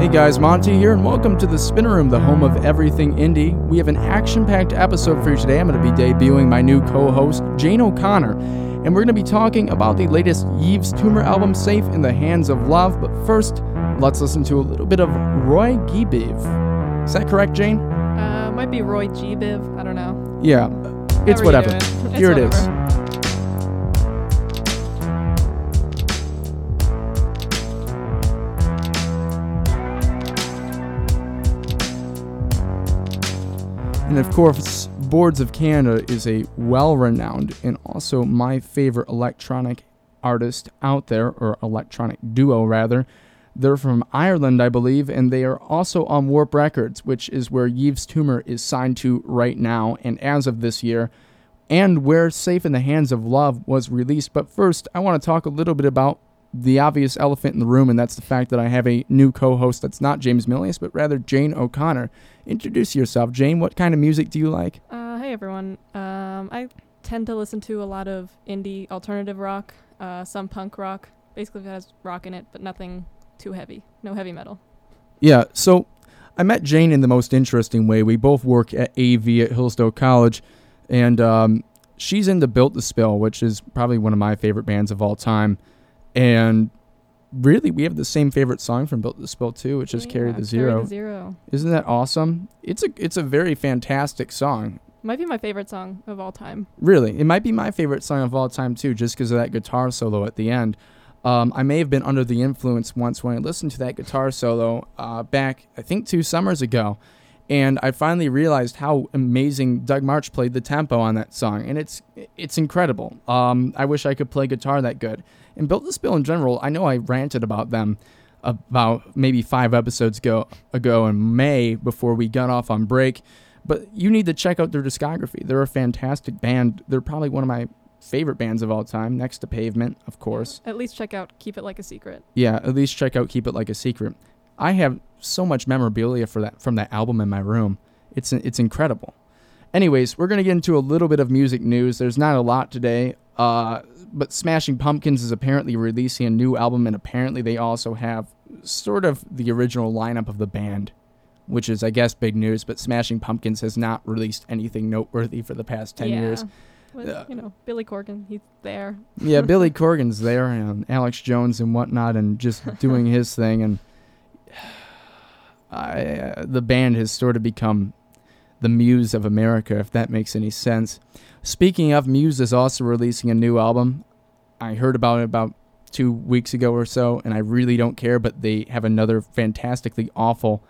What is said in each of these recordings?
Hey guys, Monty here, and welcome to the Spinner Room, the home of everything indie. We have an action packed episode for you today. I'm going to be debuting my new co host, Jane O'Connor, and we're going to be talking about the latest Yves Tumor album, Safe in the Hands of Love. But first, let's listen to a little bit of Roy Gibiv. Is that correct, Jane? Uh, might be Roy G. Biv. I don't know. Yeah, it's whatever. It's Here it is. And of course, Boards of Canada is a well renowned and also my favorite electronic artist out there, or electronic duo rather. They're from Ireland, I believe, and they are also on Warp Records, which is where Yves Tumor is signed to right now and as of this year, and where Safe in the Hands of Love was released. But first, I want to talk a little bit about the obvious elephant in the room, and that's the fact that I have a new co host that's not James Milius, but rather Jane O'Connor. Introduce yourself, Jane. What kind of music do you like? Uh, hey everyone. Um, I tend to listen to a lot of indie alternative rock, uh, some punk rock. Basically, it has rock in it, but nothing too heavy. No heavy metal. Yeah, so I met Jane in the most interesting way. We both work at AV at Hillsdale College, and um, she's into Built to Spill, which is probably one of my favorite bands of all time. And really, we have the same favorite song from Built to Spill too, which is "Carry the Zero. Carry the Zero. Isn't that awesome? It's a it's a very fantastic song. Might be my favorite song of all time. Really, it might be my favorite song of all time too, just because of that guitar solo at the end. Um, I may have been under the influence once when I listened to that guitar solo uh, back, I think, two summers ago, and I finally realized how amazing Doug Martsch played the tempo on that song, and it's it's incredible. Um, I wish I could play guitar that good. And Built to Spill in general, I know I ranted about them about maybe five episodes ago ago in May before we got off on break. But you need to check out their discography. They're a fantastic band. They're probably one of my favorite bands of all time, next to Pavement, of course. At least check out Keep It Like a Secret. Yeah, at least check out Keep It Like a Secret. I have so much memorabilia for that from that album in my room. It's it's incredible. Anyways, we're gonna get into a little bit of music news. There's not a lot today, uh, but Smashing Pumpkins is apparently releasing a new album, and apparently they also have sort of the original lineup of the band, which is I guess big news. But Smashing Pumpkins has not released anything noteworthy for the past ten yeah. years. Yeah. you know, Billy Corgan, he's there. yeah, Billy Corgan's there and Alex Jones and whatnot, and just doing his thing. And I, uh, the band has sort of become the muse of America, if that makes any sense. Speaking of, Muse is also releasing a new album. I heard about it about two weeks ago or so, and I really don't care, but they have another fantastically awful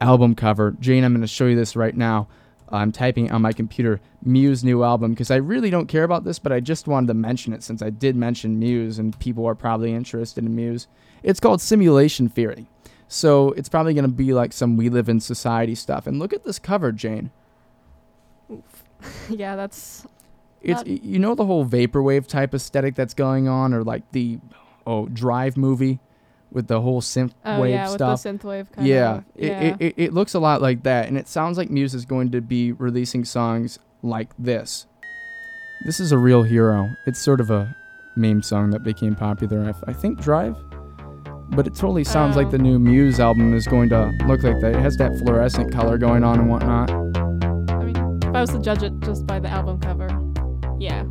album cover. Jane, I'm going to show you this right now. I'm typing on my computer Muse new album because I really don't care about this, but I just wanted to mention it since I did mention Muse and people are probably interested in Muse. It's called Simulation Theory. So it's probably going to be like some We Live in Society stuff. And look at this cover, Jane. Oof. yeah, that's It's you know the whole vaporwave type aesthetic that's going on, or like the oh Drive movie with the whole synth oh wave yeah, stuff. with the synthwave kind yeah, of. Yeah, It, it, it looks a lot like that, and it sounds like Muse is going to be releasing songs like this. This is a real hero. It's sort of a meme song that became popular. I think Drive, but it totally sounds like the new Muse album is going to look like that. It has that fluorescent color going on and whatnot. I mean, if I was to judge it just by the album cover, yeah.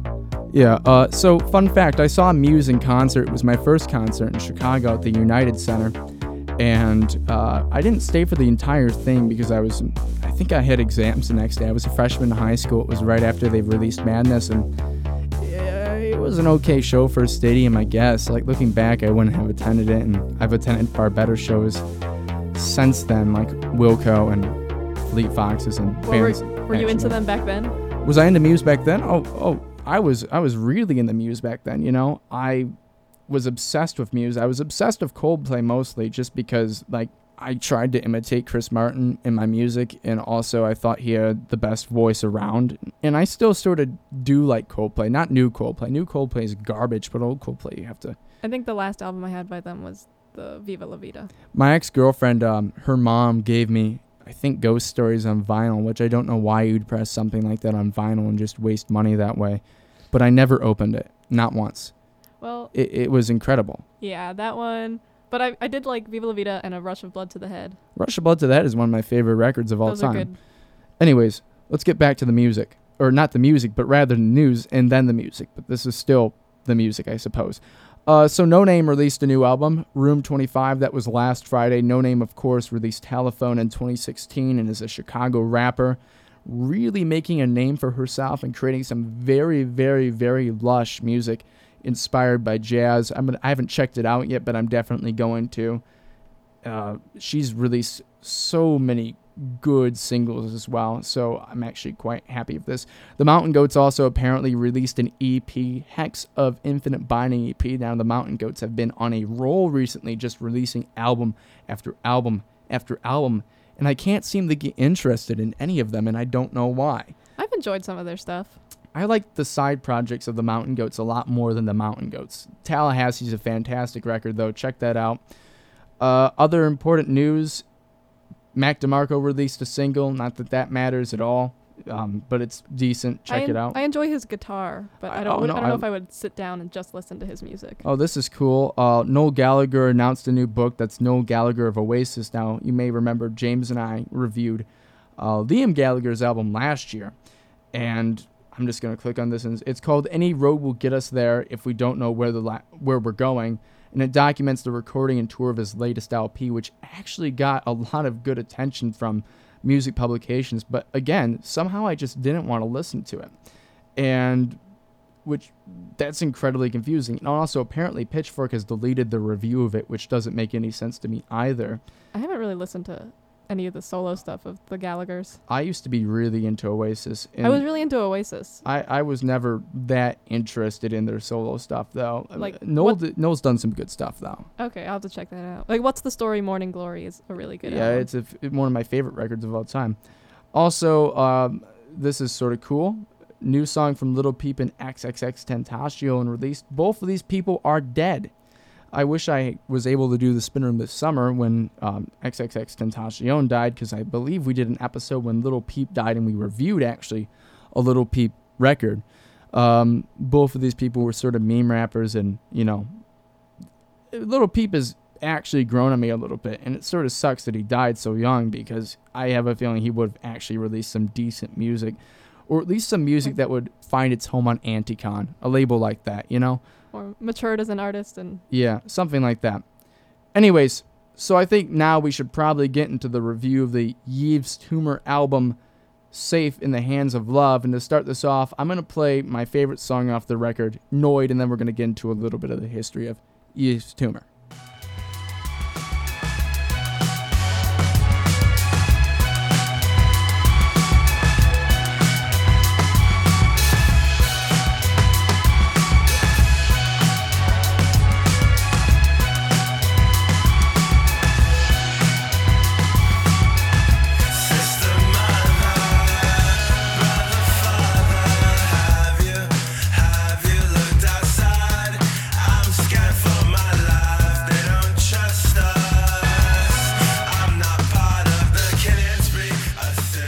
Yeah. Uh, so, fun fact: I saw Muse in concert. It was my first concert in Chicago at the United Center, and uh, I didn't stay for the entire thing because I was, I think I had exams the next day. I was a freshman in high school. It was right after they released Madness, and was an okay show for a stadium, I guess. Like looking back, I wouldn't have attended it, and I've attended far better shows since then, like Wilco and Fleet Foxes and What were, bands. were you into them back then? Was I into Muse back then? Oh, oh, I was. I was really into Muse back then. You know, I was obsessed with Muse. I was obsessed with Coldplay mostly, just because like I tried to imitate Chris Martin in my music, and also I thought he had the best voice around. And I still sort of do like Coldplay, not new Coldplay. New Coldplay is garbage, but old Coldplay you have to. I think the last album I had by them was the Viva La Vida. My ex girlfriend, um, her mom gave me, I think, Ghost Stories on vinyl, which I don't know why you'd press something like that on vinyl and just waste money that way. But I never opened it, not once. Well, It, it was incredible. yeah, that one. But I, I did like Viva La Vida and A Rush of Blood to the Head. Rush of Blood to That is one of my favorite records of all Those time. are good. Anyways, let's get back to the music. Or not the music, but rather the news and then the music. But this is still the music, I suppose. Uh, so Noname released a new album, Room 25. That was last Friday. Noname, of course, released Telephone in 2016 and is a Chicago rapper, really making a name for herself and creating some very, very, very lush music inspired by jazz. I'm gonna, I haven't checked it out yet, but I'm definitely going to. Uh, she's released so many good singles as well, so I'm actually quite happy with this. The Mountain Goats also apparently released an EP, Hex of Infinite Binding EP. Now, the Mountain Goats have been on a roll recently, just releasing album after album after album, and I can't seem to get interested in any of them, and I don't know why. I've enjoyed some of their stuff. I like the side projects of the Mountain Goats a lot more than the Mountain Goats. Tallahassee's a fantastic record, though. Check that out. Uh, other important news Mac DeMarco released a single. Not that that matters at all, um, but it's decent. Check I, it out. I enjoy his guitar, but I- I, don't. oh, would- no, I don't know if I would sit down and just listen to his music. Oh, this is cool. Uh, Noel Gallagher announced a new book. That's Noel Gallagher of Oasis. Now, you may remember James and I reviewed uh, Liam Gallagher's album last year. And I'm just going to click on this. And it's called Any Road Will Get Us There If We Don't Know Where, the la- where We're Going. And it documents the recording and tour of his latest LP, which actually got a lot of good attention from music publications. But again, somehow I just didn't want to listen to it. And which that's incredibly confusing. And also, apparently, Pitchfork has deleted the review of it, which doesn't make any sense to me either. I haven't really listened to any of the solo stuff of the Gallagher's. I used to be really into Oasis, and I was really into Oasis. I, I was never that interested in their solo stuff, though. Like, Noel, d- Noel's done some good stuff, though. Okay, I'll have to check that out. Like, what's the story? Morning Glory is a really good. yeah, album. it's a f one of my favorite records of all time. Also, um, this is sort of cool. New song from Lil Peep and XXXTentacion released. Both of these people are dead. I wish I was able to do the spin room this summer when um, XXXTentacion died, because I believe we did an episode when Lil Peep died, and we reviewed actually a Lil Peep record. Um, both of these people were sort of meme rappers, and you know, Lil Peep has actually grown on me a little bit, and it sort of sucks that he died so young because I have a feeling he would have actually released some decent music, or at least some music that would find its home on Anticon, a label like that, you know? Or matured as an artist and Yeah, something like that. Anyways, so I think now we should probably get into the review of the Yves Tumor album, Safe in the Hands of Love. And to start this off, I'm going to play my favorite song off the record, Noid, and then we're going to get into a little bit of the history of Yves Tumor.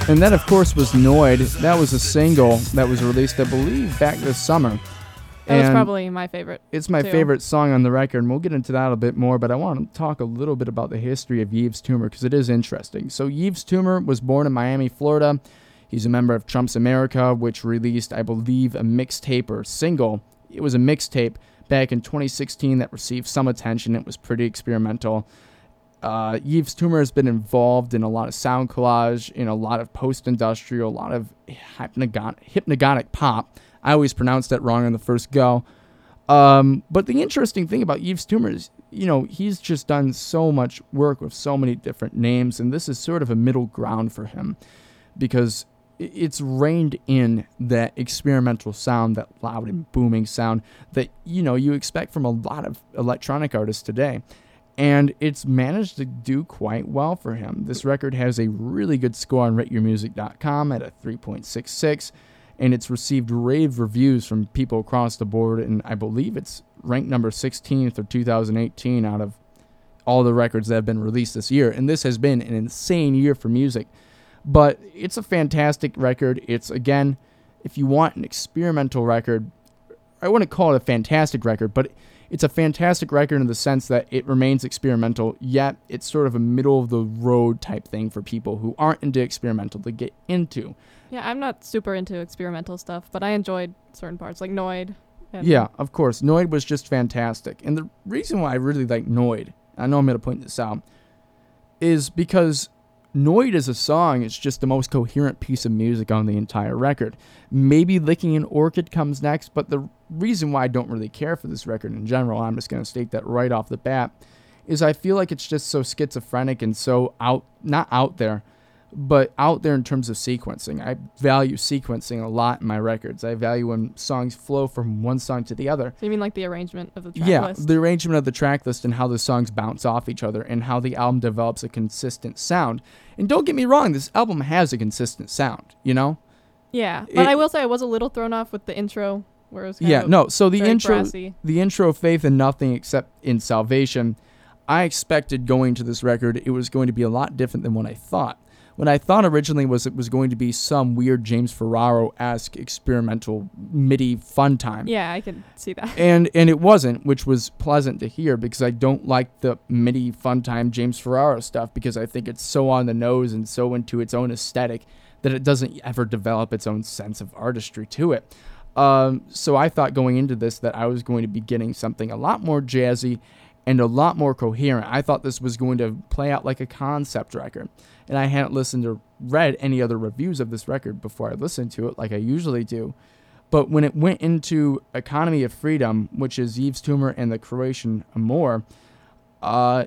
And that, of course, was Noid. That was a single that was released, I believe, back this summer. that was probably my favorite. It's my too. favorite song on the record, and we'll get into that a bit more, but I want to talk a little bit about the history of Yves Tumor because it is interesting. So, Yves Tumor was born in Miami, Florida. He's a member of Trump's America, which released, I believe, a mixtape or single. It was a mixtape back in 2016 that received some attention. It was pretty experimental. Uh, Yves Tumor has been involved in a lot of sound collage, in a lot of post-industrial, a lot of hypnagogic pop. I always pronounced that wrong on the first go. Um, but the interesting thing about Yves Tumor is, you know, he's just done so much work with so many different names, and this is sort of a middle ground for him because it's reined in that experimental sound, that loud and booming sound that, you know, you expect from a lot of electronic artists today. And it's managed to do quite well for him. This record has a really good score on rateyourmusic.com at a 3.66 and it's received rave reviews from people across the board and i believe it's ranked number 16th of 2018 out of all the records that have been released this year. And this has been an insane year for music. But it's a fantastic record. It's again if you want an experimental record i wouldn't call it a fantastic record but It's a fantastic record in the sense that it remains experimental, yet it's sort of a middle of the road type thing for people who aren't into experimental to get into. Yeah, I'm not super into experimental stuff, but I enjoyed certain parts, like Noid. and- Yeah, of course. Noid was just fantastic. And the reason why I really like Noid, I know I'm going to point this out, is because Noid as a song is just the most coherent piece of music on the entire record. Maybe Licking an Orchid comes next, but the reason why I don't really care for this record in general, I'm just going to state that right off the bat, is I feel like it's just so schizophrenic and so out, not out there, but out there in terms of sequencing. I value sequencing a lot in my records. I value when songs flow from one song to the other. So you mean like the arrangement of the track yeah, list? the arrangement of the track list and how the songs bounce off each other and how the album develops a consistent sound. And don't get me wrong, this album has a consistent sound, you know? yeah, but it- I will say I was a little thrown off with the intro, where it was kind Yeah, no. So the intro brassy. the intro faith in nothing except in salvation i expected going to this record it was going to be a lot different than what i thought what i thought originally was it was going to be some weird james ferraro-esque experimental midi fun time Yeah, I can see that. and and it wasn't which was pleasant to hear because i don't like the midi fun time james ferraro stuff because i think it's so on the nose and so into its own aesthetic that it doesn't ever develop its own sense of artistry to it um, so i thought going into this that i was going to be getting something a lot more jazzy and a lot more coherent i thought this was going to play out like a concept record and i hadn't listened or read any other reviews of this record before i listened to it like i usually do but when it went into Economy of Freedom, which is Yves Tumor and the Croatian Amor, uh,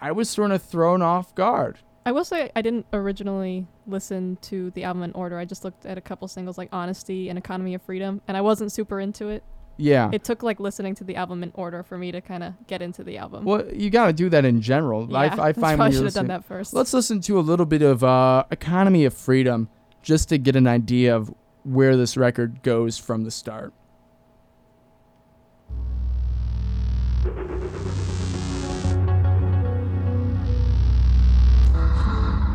I was sort of thrown off guard. I will say I didn't originally listen to the album in order. I just looked at a couple singles like Honesty and Economy of Freedom, and I wasn't super into it. Yeah. It took like listening to the album in order for me to kind of get into the album. well, you got to do that in general. yeah, I, I that's find when should have done that first. let's listen to a little bit of uh, Economy of Freedom just to get an idea of where this record goes from the start.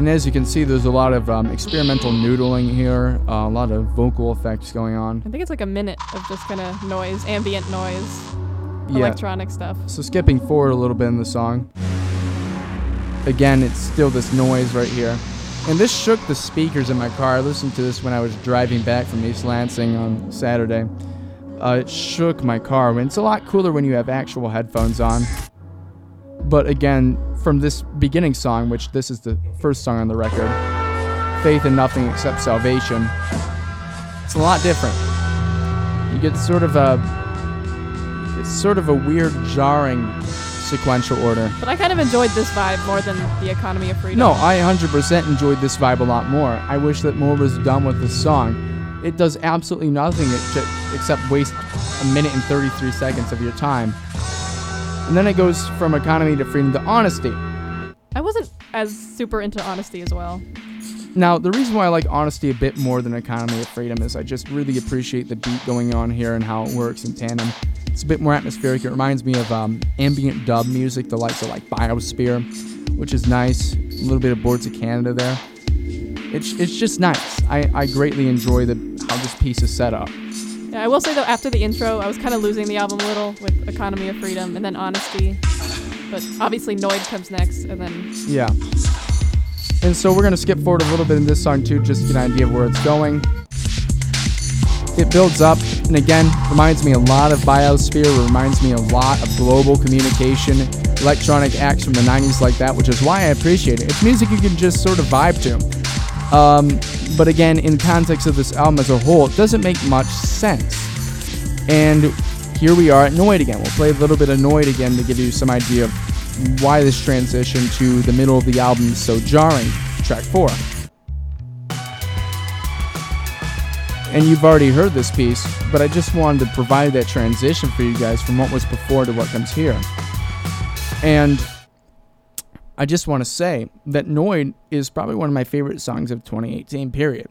And as you can see, there's a lot of um, experimental noodling here, uh, a lot of vocal effects going on. I think it's like a minute of just kind of noise, ambient noise, Yeah. electronic stuff. So skipping forward a little bit in the song. Again, it's still this noise right here. And this shook the speakers in my car. I listened to this when I was driving back from East Lansing on Saturday. Uh, it shook my car. It's a lot cooler when you have actual headphones on. But again, from this beginning song, which this is the first song on the record, Faith in Nothing Except Salvation, it's a lot different. You get sort of a it's sort of a weird, jarring sequential order. But I kind of enjoyed this vibe more than the Economy of Freedom. No, I 100% enjoyed this vibe a lot more. I wish that more was done with this song. It does absolutely nothing except waste a minute and 33 seconds of your time. And then it goes from economy to freedom to honesty. I wasn't as super into Honesty as well. Now, the reason why I like honesty a bit more than economy of freedom is I just really appreciate the beat going on here and how it works in tandem. It's a bit more atmospheric. It reminds me of um, ambient dub music, the likes of like Biosphere, which is nice. A little bit of Boards of Canada there. It's, it's just nice. I, I greatly enjoy the how this piece is set up. Yeah, I will say though, after the intro, I was kind of losing the album a little with Economy of Freedom and then Honesty. But obviously, Noid comes next, and then Yeah. And so we're gonna skip forward a little bit in this song too, just to get an idea of where it's going. It builds up, and again, reminds me a lot of Biosphere. Reminds me a lot of global communication, electronic acts from the '90s like that, which is why I appreciate it. It's music you can just sort of vibe to. Um, but again, in context of this album as a whole, it doesn't make much sense. And here we are at Noid again. We'll play a little bit of Noid again to give you some idea of why this transition to the middle of the album is so jarring. Track four. And you've already heard this piece, but I just wanted to provide that transition for you guys from what was before to what comes here. And I just want to say that Noid is probably one of my favorite songs of 2018, period.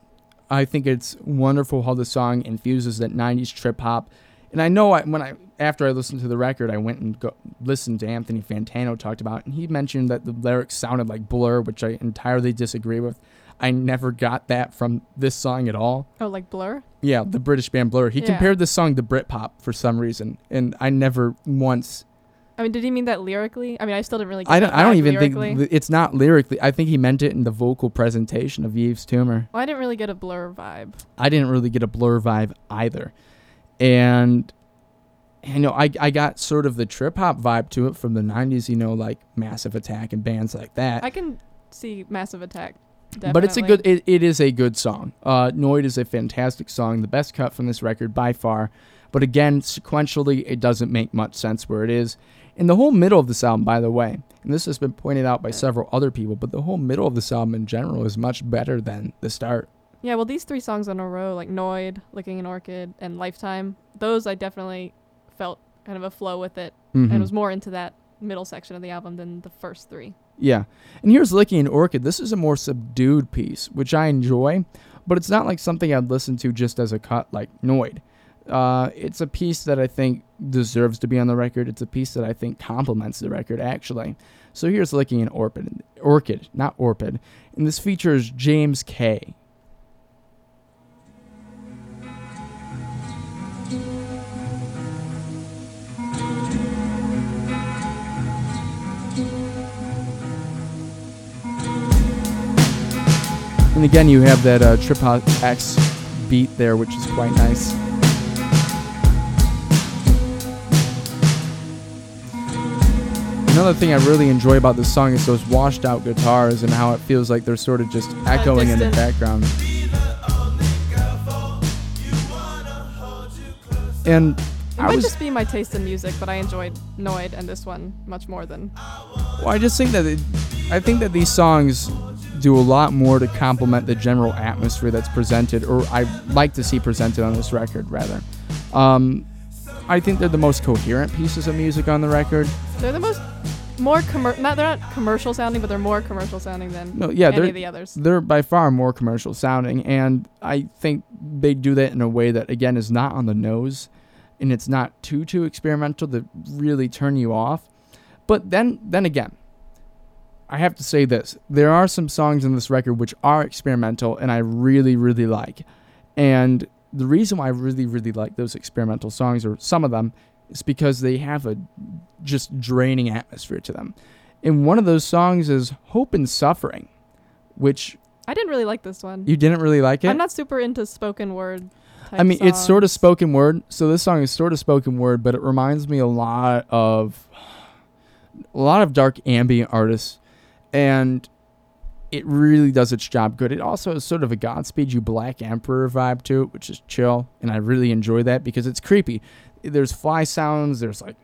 I think it's wonderful how the song infuses that 90s trip hop. And I know I, when I after I listened to the record, I went and go, listened to Anthony Fantano talked about, and he mentioned that the lyrics sounded like Blur, which I entirely disagree with. I never got that from this song at all. Oh, like Blur? Yeah, the British band Blur. He Yeah. compared this song to Britpop for some reason, and I never once. I mean, did he mean that lyrically? I mean, I still didn't really. Get I don't. that I don't even lyrically. think it's not lyrically. I think he meant it in the vocal presentation of Yves Tumor. Well, I didn't really get a Blur vibe. I didn't really get a Blur vibe either, and you know, I I got sort of the trip hop vibe to it from the '90s. You know, like Massive Attack and bands like that. I can see Massive Attack. But it's a good. It, it is a good song. Uh, Noid is a fantastic song, the best cut from this record by far. But again, sequentially, it doesn't make much sense where it is. In the whole middle of this album, by the way, and this has been pointed out by several other people, but the whole middle of this album in general is much better than the start. Yeah, well, these three songs in a row, like Noid, Licking an Orchid, and Lifetime, those I definitely felt kind of a flow with it, Mhm. and was more into that middle section of the album than the first three. Yeah. And here's Licking an Orchid. This is a more subdued piece, which I enjoy, but it's not like something I'd listen to just as a cut like Noid. Uh, it's a piece that I think deserves to be on the record. It's a piece that I think complements the record, actually. So here's Licking an Orchid, Orchid, not Orpid. And this features James K. And again, you have that uh, Trip Hop X beat there, which is quite nice. Another thing I really enjoy about this song is those washed out guitars and how it feels like they're sort of just echoing in the background. And It I might was just be my taste in music, but I enjoyed Noid and this one much more than. Well, I just think that it, I think that these songs do a lot more to complement the general atmosphere that's presented, or I like to see presented on this record. Rather, um, I think they're the most coherent pieces of music on the record. They're the most more commer- not they're not commercial sounding, but they're more commercial sounding than No, yeah, any they're of the others. they're by far more commercial sounding, and I think they do that in a way that again is not on the nose, and it's not too too experimental to really turn you off. But then then again, I have to say this: there are some songs in this record which are experimental, and I really really like. And the reason why I really really like those experimental songs, or some of them, is because they have a just draining atmosphere to them. And one of those songs is "Hope and Suffering." which I didn't really like this one. you didn't really like it. I'm not super into spoken word. Type I mean, it's sort of spoken word. So this song is sort of spoken word, but it reminds me a lot of a lot of dark ambient artists, and it really does its job good. It also has sort of a Godspeed You Black Emperor vibe to it, which is chill, and I really enjoy that because it's creepy. There's fly sounds. There's like,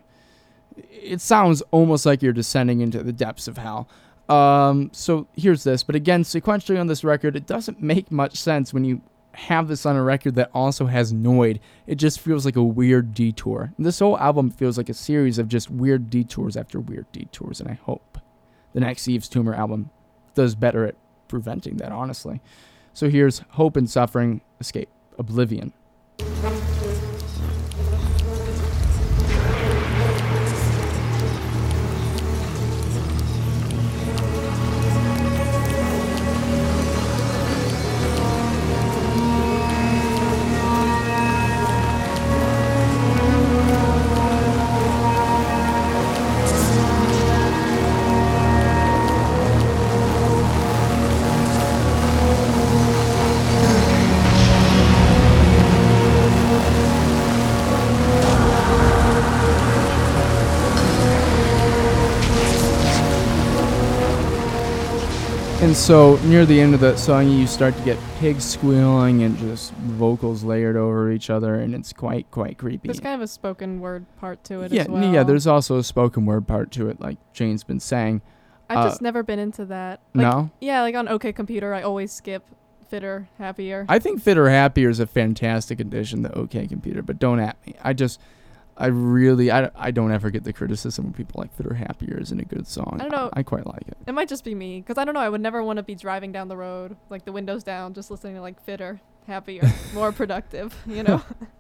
it sounds almost like you're descending into the depths of hell. Um, so here's this, but again, sequentially on this record, it doesn't make much sense when you have this on a record that also has Noid. It just feels like a weird detour. This whole album feels like a series of just weird detours after weird detours, and I hope the next Yves Tumor album does better at preventing that, honestly. So here's Hope and Suffering, Escape, Oblivion. And so near the end of that song, you start to get pigs squealing and just vocals layered over each other, and it's quite quite creepy. There's kind of a spoken word part to it yeah, as well. yeah. There's also a spoken word part to it, like Jane's been saying. I've uh, just never been into that. Like, no, Yeah, like on OK Computer, I always skip fitter, happier. I think Fitter Happier is a fantastic addition to OK Computer, but don't at me. I just, I really, I, I don't ever get the criticism when people like Fitter Happier isn't a good song. I don't know. I, quite like it. it might just be me, because I don't know. I would never want to be driving down the road, like the windows down, just listening to like fitter, happier, more productive. You know.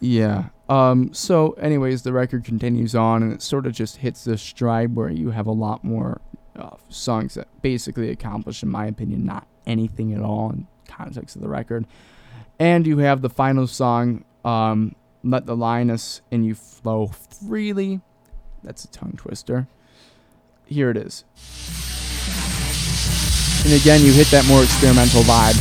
Yeah. Um. So, anyways, the record continues on, and it sort of just hits this stride where you have a lot more uh, songs that basically accomplish, in my opinion, not anything at all in context of the record. And you have the final song, um, Let the Lioness in You Flow Freely. That's a tongue twister. Here it is. And again, you hit that more experimental vibe.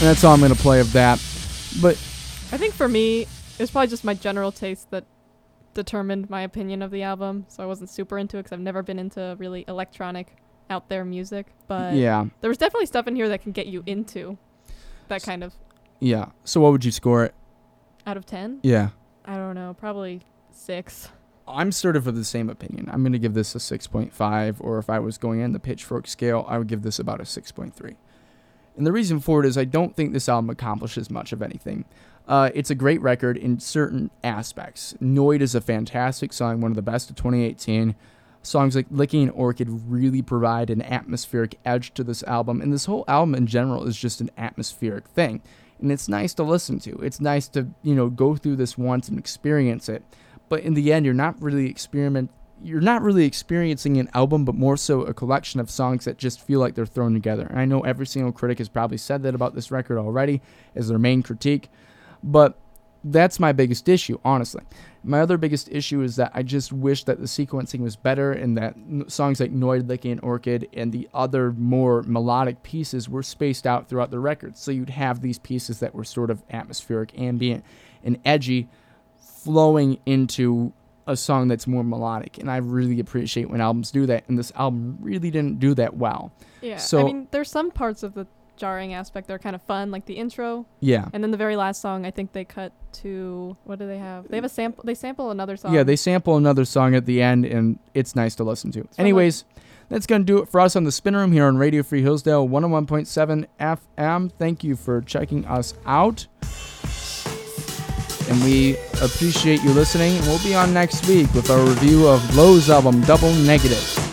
And that's all I'm going to play of that. But I think for me, it's probably just my general taste that determined my opinion of the album. So I wasn't super into it because I've never been into really electronic, out there music. But yeah, there was definitely stuff in here that can get you into that kind of yeah. So what would you score it? out of 10. Yeah. I don't know, probably six. I'm sort of of the same opinion. I'm going to give this a 6.5, or if I was going in the pitchfork scale, I would give this about a 6.3. And the reason for it is I don't think this album accomplishes much of anything. Uh, it's a great record in certain aspects. Noid is a fantastic song, one of the best of 2018. Songs like Licking an Orchid really provide an atmospheric edge to this album, and this whole album in general is just an atmospheric thing. And it's nice to listen to. It's nice to, you know, go through this once and experience it. But in the end, you're not really experiment you're not really experiencing an album, but more so a collection of songs that just feel like they're thrown together. And I know every single critic has probably said that about this record already as their main critique, but that's my biggest issue, honestly. My other biggest issue is that I just wish that the sequencing was better and that songs like Noid, Licking an Orchid and the other more melodic pieces were spaced out throughout the record. So you'd have these pieces that were sort of atmospheric, ambient, and edgy flowing into a song that's more melodic. And I really appreciate when albums do that. And this album really didn't do that well. Yeah. So- I mean, there's some parts of the jarring aspect They're kind of fun, like the intro, Yeah. and then the very last song. I think they cut to what do they have? They have a uh, sample. They sample another song. Yeah, they sample another song at the end, and it's nice to listen to. from, like- Anyways, that's going to do it for us on the Spin Room here on Radio Free Hillsdale 101.7 FM. Thank you for checking us out. And we appreciate you listening. And we'll be on next week with our review of Low's album Double Negative.